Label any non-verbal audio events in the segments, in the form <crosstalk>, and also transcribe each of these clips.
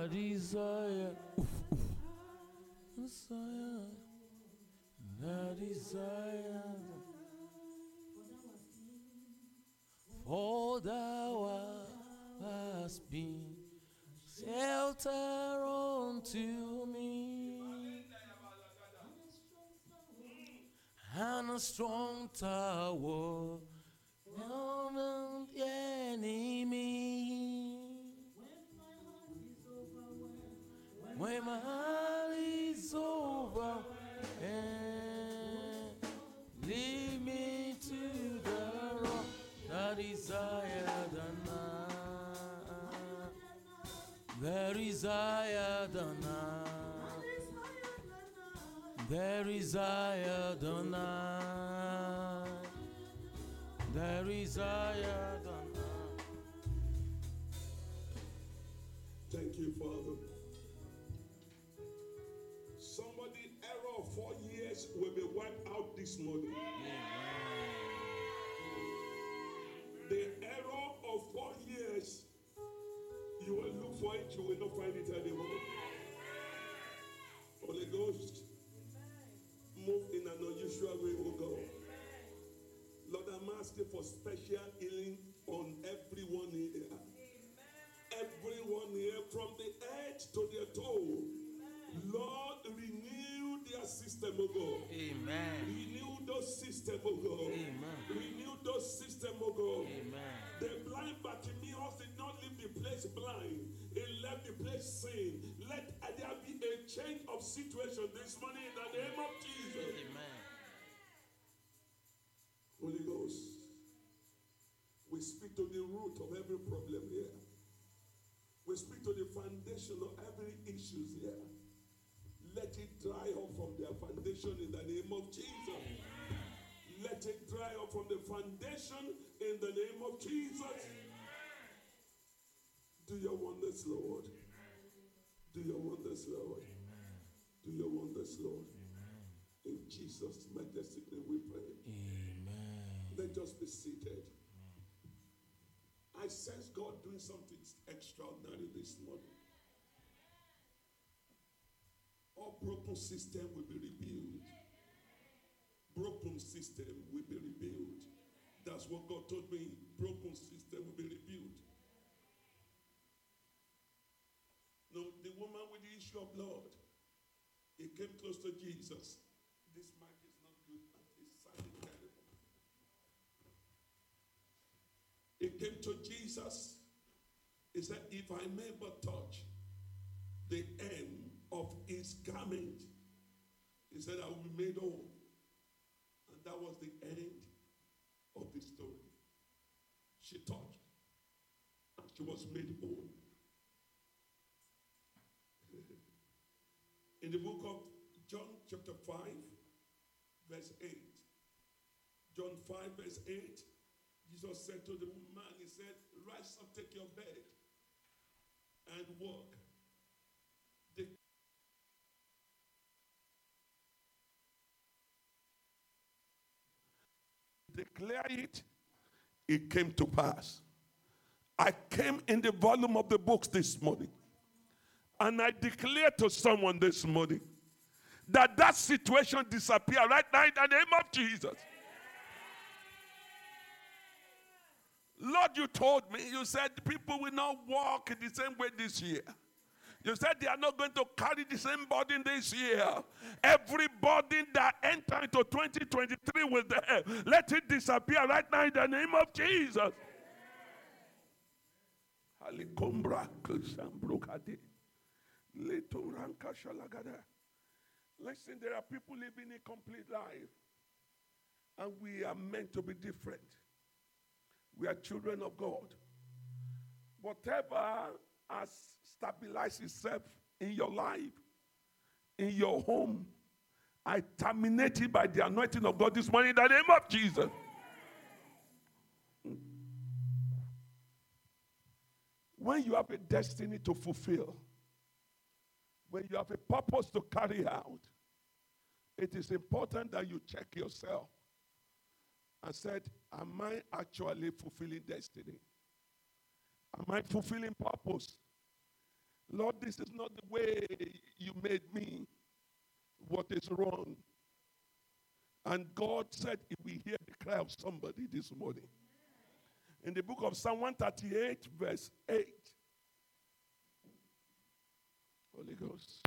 the desire, oof, oof. desire. For thou hast been shelter unto me, and a strong tower from the enemy. When my heart is over, and lead me to the rock that is higher than I. There is higher than I. There is higher than I. There is higher than I. Thank you, Father. The error of four years, you will look for it, you will not find it anymore. Holy Ghost, move in an unusual way, oh God. Lord, I'm asking for special healing on everyone here. Everyone here, from the head to their toe. Lord, renew their system, oh God. Amen. Those system, oh God. Amen. Renew those system, oh God. Amen. The blind Bartimaeus did not leave the place blind. He left the place sane. Let there be a change of situation this morning in the name of Jesus. Amen. Holy Ghost, we speak to the root of every problem here. We speak to the foundation of every issues here. Let it dry up from their foundation in the name of Jesus. Let it dry up from the foundation in the name of Jesus. Do your wonders, Lord. Do your wonders, Lord. Do your wonders, Lord. In Jesus' majestic name we pray. Amen. Let us be seated. I sense God doing something extraordinary this morning. All broken system will be rebuilt. Broken system will be rebuilt. That's what God told me. Broken system will be rebuilt. No, the woman with the issue of blood, he came close to Jesus. This mic is not good. It's sounding terrible. He came to Jesus. He said, If I may but touch the hem of his garment, he said, I will be made whole. That was the end of the story. She touched, and she was made whole. <laughs> In the book of John, chapter 5, verse 8. John 5, verse 8. Jesus said to the man, He said, Rise up, take your bed, and walk. Declare it, it came to pass. I came in the volume of the books this morning, and I declare to someone this morning that that situation disappear right now in the name of Jesus. Lord, you told me, you said people will not walk in the same way this year. You said they are not going to carry the same burden this year. Every burden that enter into 2023 with them, let it disappear right now in the name of Jesus. Listen, there are people living a complete life, and we are meant to be different. We are children of God. Whatever has stabilized itself in your life, in your home, I terminate it by the anointing of God this morning in the name of Jesus. When you have a destiny to fulfill, when you have a purpose to carry out, it is important that you check yourself and said, Am I actually fulfilling destiny? Am I fulfilling purpose? Lord, this is not the way you made me. What is wrong? And God said, if we hear the cry of somebody this morning, in the book of Psalm 138, verse 8, Holy Ghost.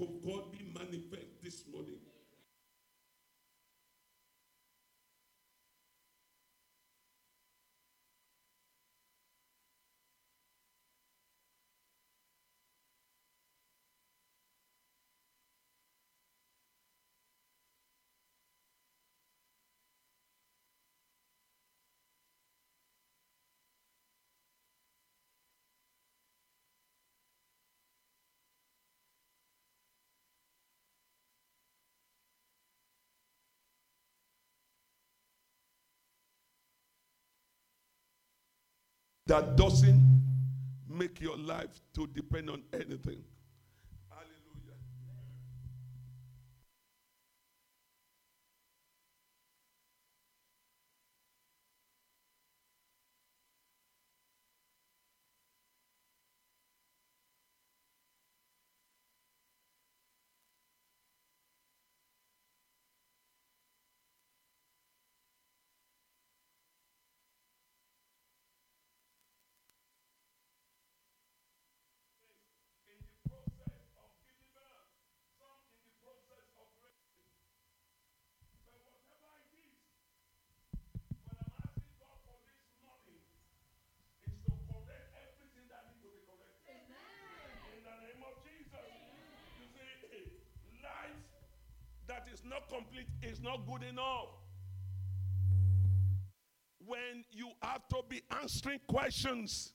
Of God be manifest this morning. That doesn't make your life to depend on anything. Hallelujah. in the process of giving birth, some in the process of raising. But whatever it is, what I'm asking God for this morning is to correct everything that needs to be corrected. In the name of Jesus. You see, life that is not complete is not good enough. When you have to be answering questions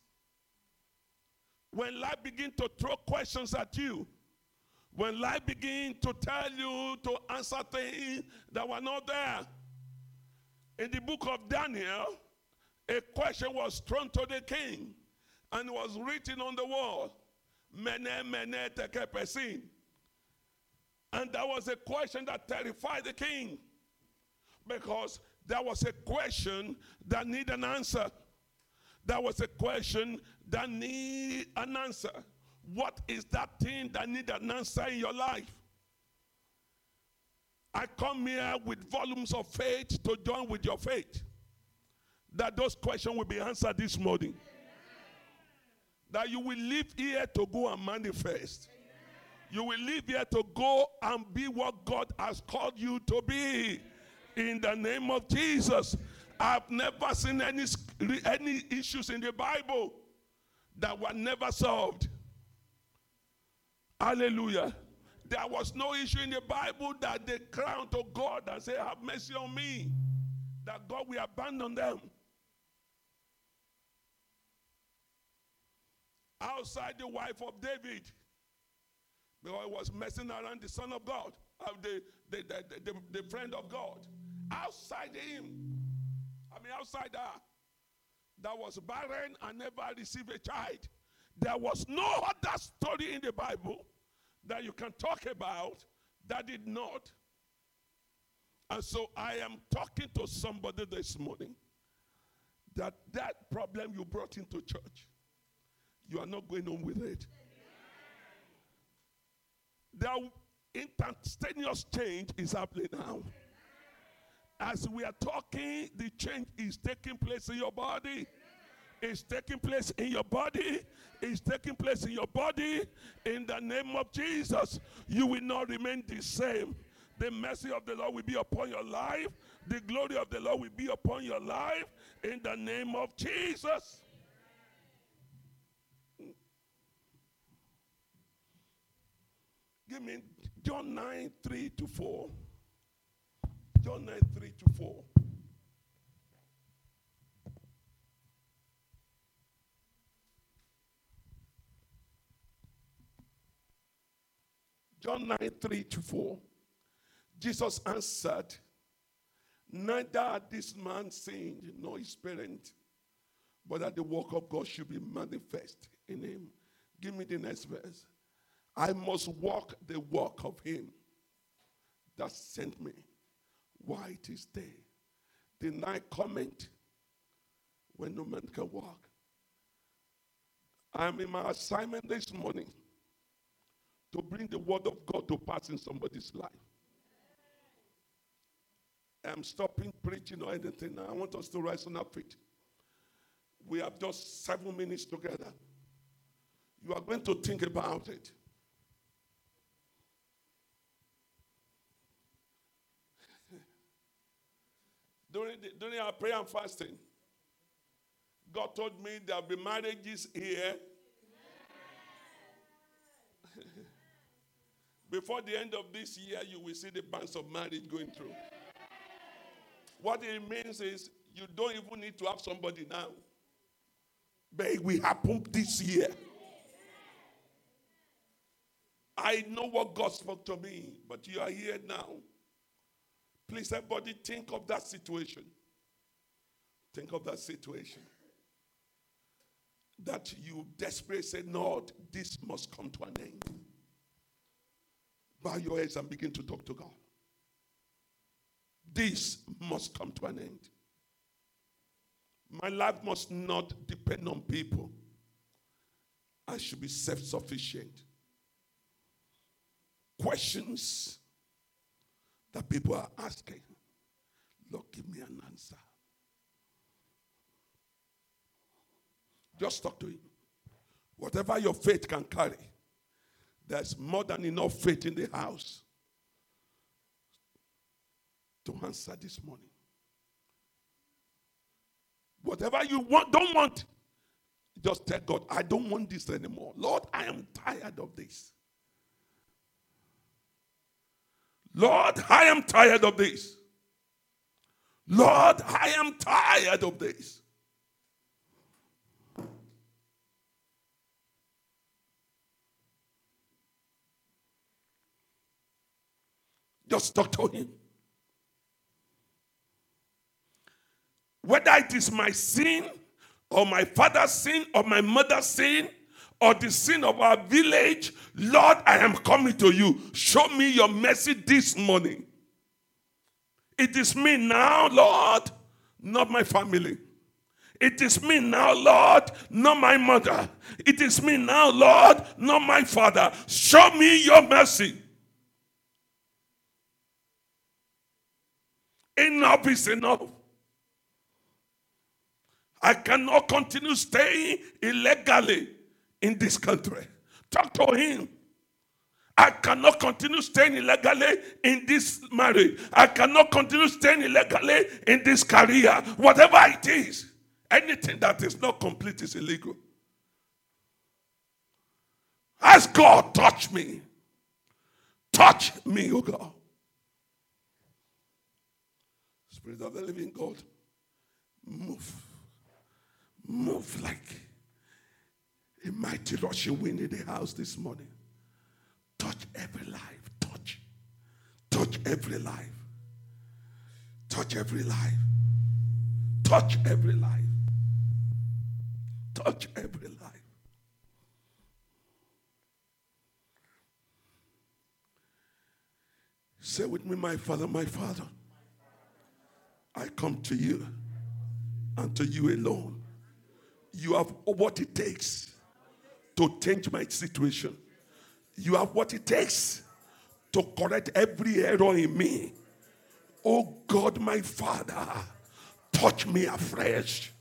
when life begin to throw questions at you, when life begin to tell you to answer things that were not there, In the book of Daniel, a question was thrown to the king and was written on the wall. Mene, mene, tekepesin. And that was a question that terrified the king because that was a question that need an answer. That was a question that need an answer. What is that thing that need an answer in your life? I come here with volumes of faith to join with your faith. That those questions will be answered this morning. That you will live here to go and manifest. You will live here to go and be what God has called you to be. In the name of Jesus. I've never seen any, any issues in the Bible that were never solved. Hallelujah. There was no issue in the Bible that they crown to God and say, Have mercy on me. That God will abandon them. Outside the wife of David, because he was messing around the Son of God, uh, the, the, the, the, friend of God. Outside him, I mean, outside her, that was barren and never received a child. There was no other story in the Bible that you can talk about that did not. And so I am talking to somebody this morning that that problem you brought into church, you are not going on with it. There instantaneous change is happening now. As we are talking, the change is taking place in your body. It's taking place in your body. It's taking place in your body. In the name of Jesus, you will not remain the same. The mercy of the Lord will be upon your life. The glory of the Lord will be upon your life. In the name of Jesus. Give me John 9 3 to 4. John 9 3 to 4. John 9 3 to 4. Jesus answered, Neither this man sinned nor his parent, but that the work of God should be manifest in him. Give me the next verse. I must walk the walk of him that sent me while it is day. Night comment when no man can walk. I'm in my assignment this morning to bring the word of God to pass in somebody's life. I'm stopping preaching or anything. I want us to rise on our feet. We have just seven minutes together. You are going to think about it. During, the, during our prayer and fasting, God told me there'll be marriages here. <laughs> Before the end of this year, you will see the bands of marriage going through. What it means is you don't even need to have somebody now. But it will happen this year. I know what God spoke to me, but you are here now. Please, everybody, think of that situation. Think of that situation. That you desperately say, Lord, this must come to an end. Bow your heads and begin to talk to God. This must come to an end. My life must not depend on people. I should be self sufficient. Questions that people are asking. Lord, give me an answer. Just talk to him. Whatever your faith can carry, there's more than enough faith in the house to answer this morning. Whatever you want, don't want, just tell God, I don't want this anymore. Lord, I am tired of this. Lord, I am tired of this. Lord, I am tired of this. Just talk to him. whether it is my sin or my father's sin or my mother's sin or the sin of our village, Lord, I am coming to you. Show me your mercy this morning. It is me now, Lord, not my family. It is me now, Lord, not my mother. It is me now, Lord, not my father. Show me your mercy. Enough is enough. I cannot continue staying illegally in this country. Talk to him. I cannot continue staying illegally in this marriage. I cannot continue staying illegally in this career. Whatever it is, anything that is not complete is illegal. Ask God, touch me. Touch me, oh God. Spirit of the living God, move. Move like a mighty Lord, rushing wind in the house this morning. Touch every life. Touch. Touch every life. Touch every life. Touch every life. Touch every life. Say with me, my Father, my Father. I come to you and to you alone. You have what it takes to change my situation. You have what it takes to correct every error in me. Oh God, my Father, touch me afresh.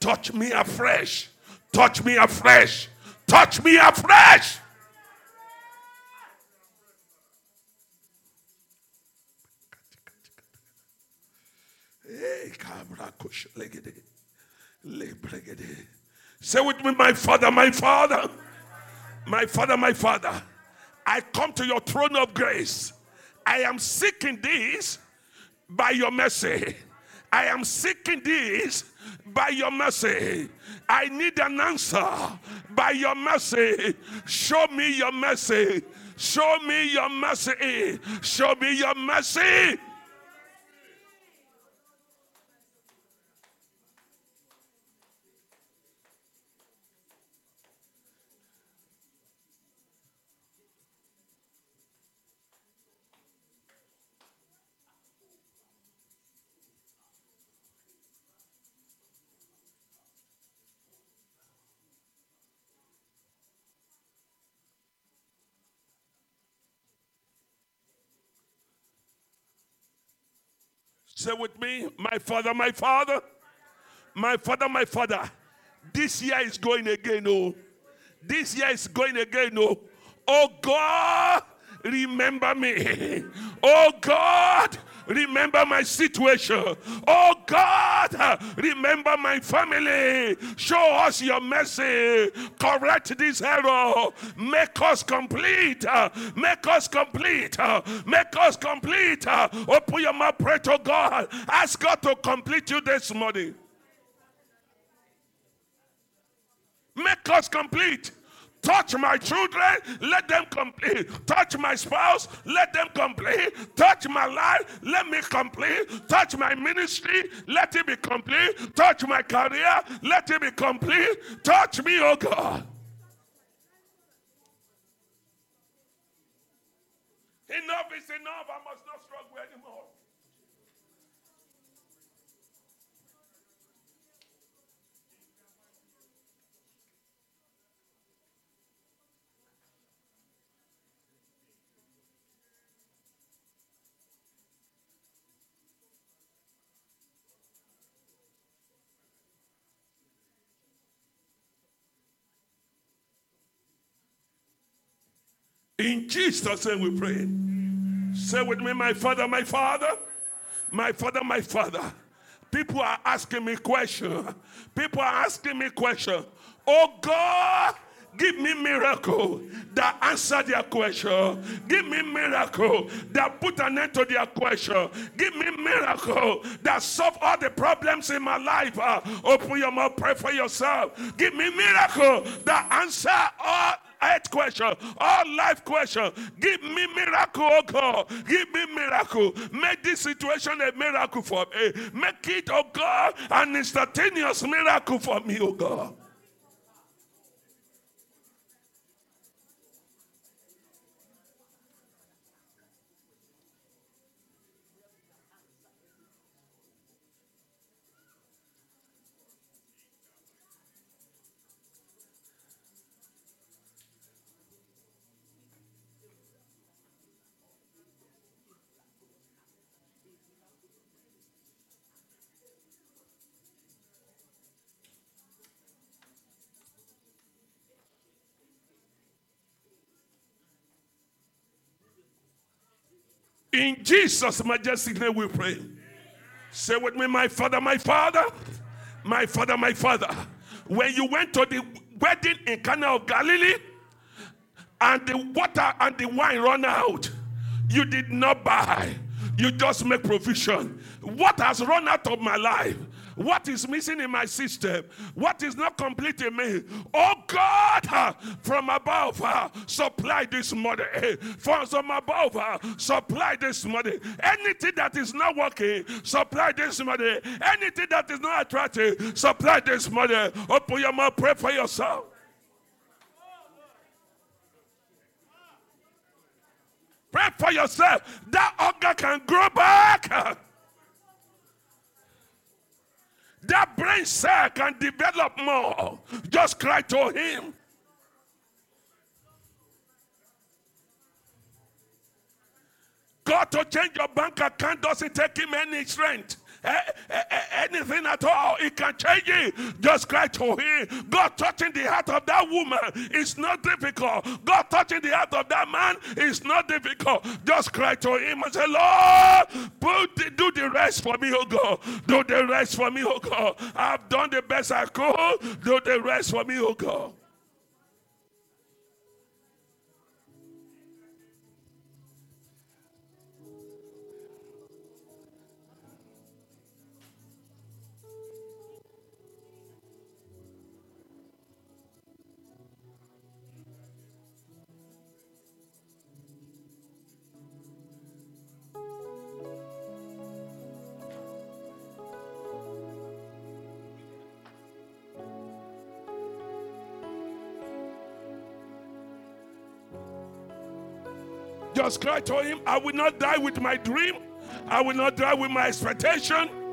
Touch me afresh. Touch me afresh. Touch me afresh. Hey, kush legede. Lebregede. Say with me, my father, my father, my father, my father. I come to your throne of grace. I am seeking this by your mercy. I am seeking this by your mercy. I need an answer by your mercy. Show me your mercy. Show me your mercy. Show me your mercy. Say with me, my father, my father, my father, my father. This year is going again, oh. This year is going again, oh. Oh God, remember me. <laughs> Oh God, remember my situation. Oh God, remember my family. Show us your mercy. Correct this error. Make us complete. Make us complete. Make us complete. Open your mouth, pray to God. Ask God to complete you this morning. Make us complete. Touch my children, let them complete. Touch my spouse, let them complete. Touch my life, let me complete. Touch my ministry, let it be complete. Touch my career, let it be complete. Touch me, oh God. Enough is enough. I must not struggle anymore. In Jesus' name we pray. Say with me, my father, my father, my father, my father. People are asking me questions. People are asking me questions. Oh God, give me miracle that answer their question. Give me miracle that put an end to their question. Give me miracle that solve all the problems in my life. Uh, open your mouth, pray for yourself. Give me miracle that answer all health question, all life question. Give me miracle, oh God. Give me miracle. Make this situation a miracle for me. Make it, oh God, an instantaneous miracle for me, oh God. In Jesus' majestic name we pray. Say with me, my father, my father, my father, my father. When you went to the wedding in Cana of Galilee and the water and the wine run out, you did not buy. You just make provision. What has run out of my life? What is missing in my system? What is not complete in me? Oh God, uh, from above, uh, supply this money. From above, uh, supply this money. Anything that is not working, supply this money. Anything that is not attractive, supply this money. Open your mouth, pray for yourself. Pray for yourself. That hunger can grow back. That brain cell can develop more. Just cry to him. God to change your bank account doesn't take him any strength anything at all, it can change it. Just cry to Him. God touching the heart of that woman is not difficult. God touching the heart of that man is not difficult. Just cry to Him and say, Lord, put the, do the rest for me, oh God. Do the rest for me, oh God. I've done the best I could. Do the rest for me, oh God. Just cry to him, I will not die with my dream. I will not die with my expectation.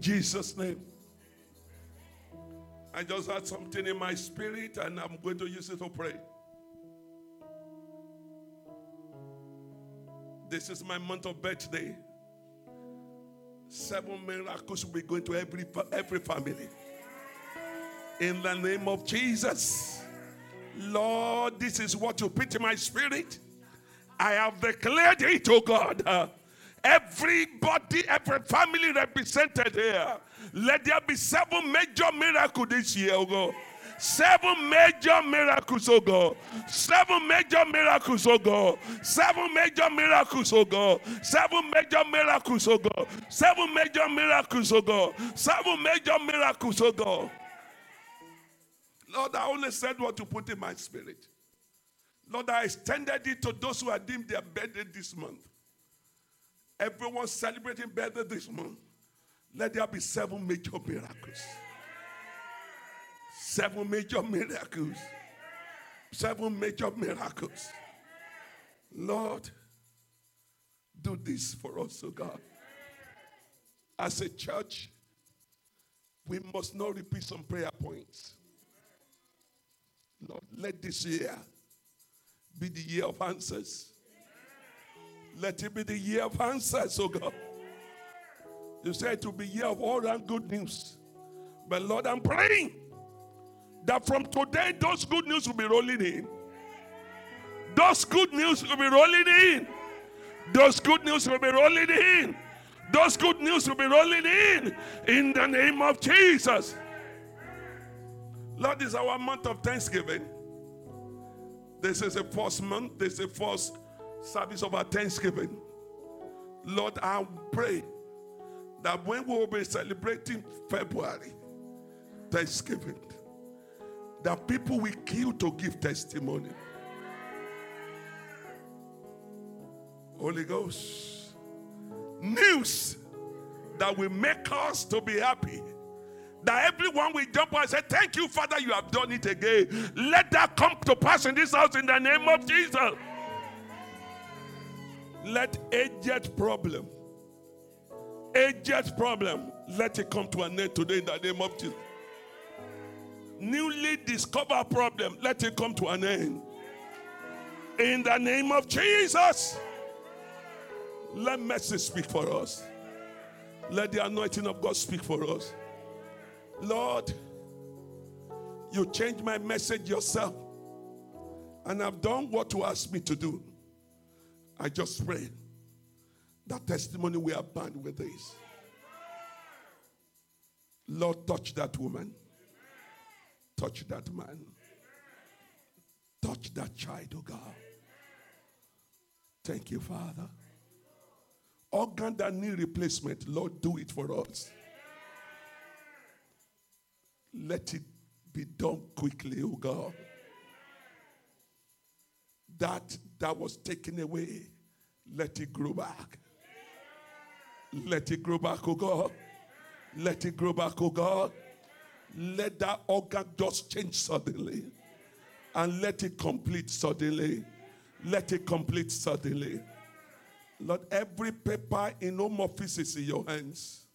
Jesus' name. I just had something in my spirit and I'm going to use it to pray. This is my month of birthday. Seven miracles will be going to every, every family. In the name of Jesus. Lord, this is what you put in my spirit. I have declared it, to God. Everybody, every family represented here. Let there be seven major miracles this year, oh God. Seven major miracles, oh God. Seven major miracles, oh God. Seven major miracles, oh God. Seven major miracles, oh God. Seven major miracles, oh God. Seven major miracles, oh God. Lord, I only said what you put in my spirit. Lord, I extended it to those who are deemed their birthday this month. Everyone celebrating birthday this month. Let there be seven major miracles. Seven major miracles. Seven major miracles. Lord, do this for us, oh God. As a church, we must not repeat some prayer points. Lord, let this year be the year of answers. Let it be the year of answers, oh God. You said it will be year of all that good news. But Lord, I'm praying that from today those good news will be rolling in. Those good news will be rolling in. Those good news will be rolling in. Those good news will be rolling in. In the name of Jesus. Lord, this is our month of Thanksgiving. This is a first month. This is a first service of our Thanksgiving. Lord, I pray that when we will be celebrating February, Thanksgiving, that people will kill to give testimony. Holy Ghost, news that will make us to be happy. That everyone will jump up and say, Thank you, Father, you have done it again. Let that come to pass in this house in the name of Jesus. Let aged problem, aged problem, let it come to an end today in the name of Jesus. Newly discovered problem, let it come to an end. In the name of Jesus. Let mercy speak for us. Let the anointing of God speak for us. Lord, you changed my message yourself. And I've done what you asked me to do. I just pray that testimony we are bound with this. Lord, touch that woman. Touch that man. Touch that child, oh God. Thank you, Father. Organ that need replacement, Lord, do it for us. Let it be done quickly, oh God. That that was taken away, let it grow back. Let it grow back, oh God. Let it grow back, oh God. Let that organ just change suddenly. And let it complete suddenly. Let it complete suddenly. Lord, every paper in home office is in your hands.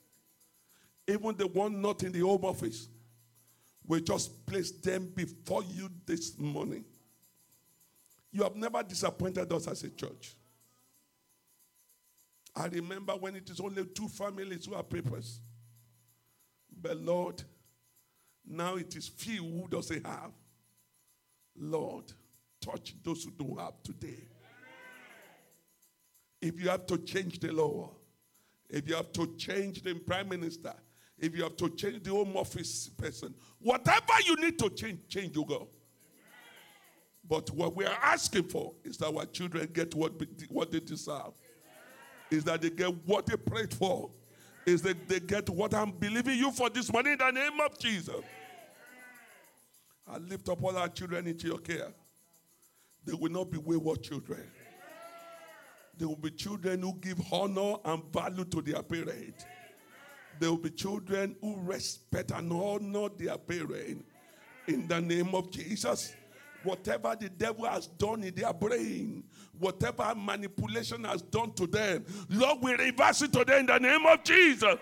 Even the one not in the home office. We just place them before you this morning. You have never disappointed us as a church. I remember when it is only two families who have papers. But Lord, now it is few who doesn't have. Lord, touch those who don't have today. If you have to change the law, if you have to change the prime minister, if you have to change the home office person, whatever you need to change, change you go. But what we are asking for is that our children get what, what they deserve. Is that they get what they prayed for. Is that they get what I'm believing you for this morning in the name of Jesus. I lift up all our children into your care. They will not be wayward children. They will be children who give honor and value to their parents. There will be children who respect and honor their parents. In the name of Jesus. Whatever the devil has done in their brain, whatever manipulation has done to them, Lord, we reverse it today in the name of Jesus.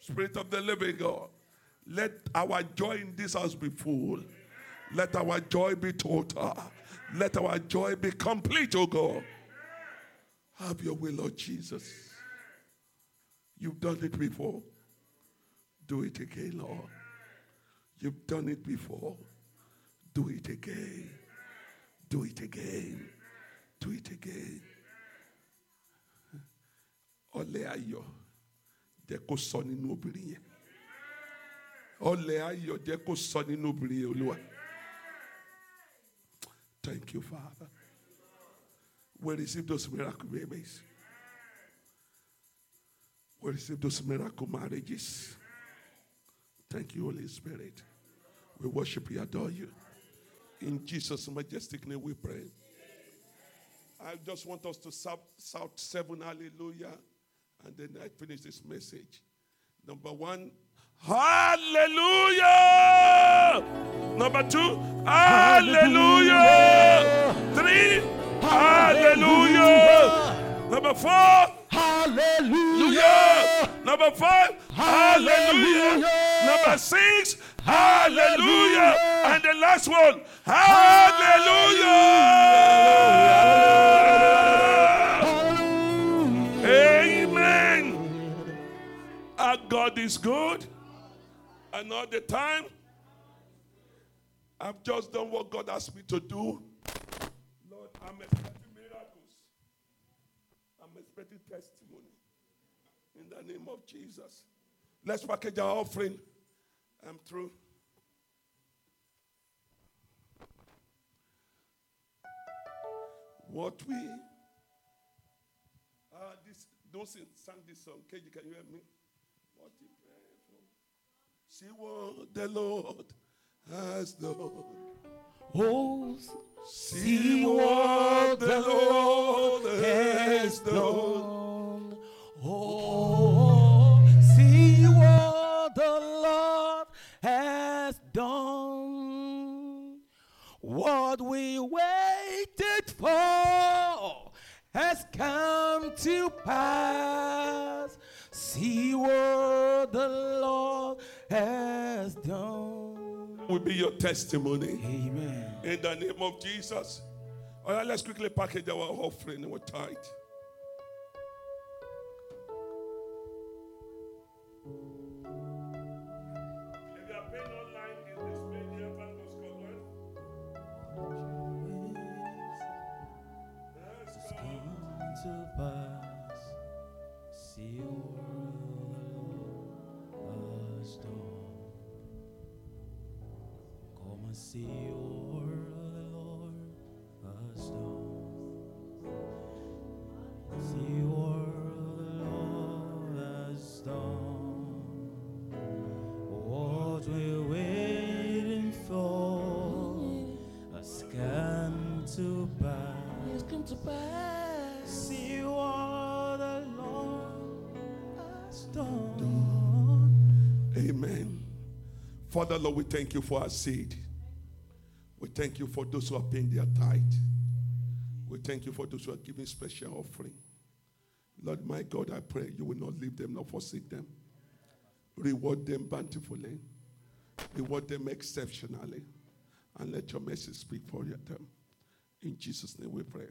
Spirit of the living God, let our joy in this house be full. Let our joy be total. Let our joy be complete, oh God. Have your will, Lord Jesus. You've done it before. Do it again, Lord. You've done it before. Do it again. Do it again. Do it again. Ọlẹ́ ayọ̀ jẹ́ kó sọ nínú obìnrin yẹn. Ọlẹ́ ayọ̀ jẹ́ kó sọ nínú obìnrin olúwa. Thank you, Father. We receive those miracle babies. We receive those miracle marriages. Thank you, Holy Spirit. We worship you, adore you. In Jesus' majestic name we pray. I just want us to shout, shout seven hallelujah and then I finish this message. Number one, hallelujah. Number two, hallelujah. Three, hallelujah. Number four, Hallelujah. Number five. Hallelujah. Number six, hallelujah. And the last one, hallelujah. Amen. Our God is good. And all the time, I've just done what God asked me to do. Lord, I'm expecting miracles. I'm expecting testimony. In the name of Jesus. Let's package our offering. I'm through. What we uh, this don't sing, sang this song. KG, can you help me? What we pray for. See what the Lord has done. Oh, See what the Lord has done. Oh, see what the Lord has done. What we waited for come to pass. See what the Lord has done. Will be your testimony. Amen. In the name of Jesus. All right, let's quickly package our offering with tithe. Come and see what the Lord has done. See what the Lord has done. What we're waiting for has come to pass. It's come to pass. See what the Lord has done. Amen. Father, Lord, we thank you for our seed. Thank you for those who are paying their tithe. We thank you for those who are giving special offering. Lord, my God, I pray you will not leave them nor forsake them. Reward them bountifully. Reward them exceptionally. And let your message speak for them. In Jesus' name we pray.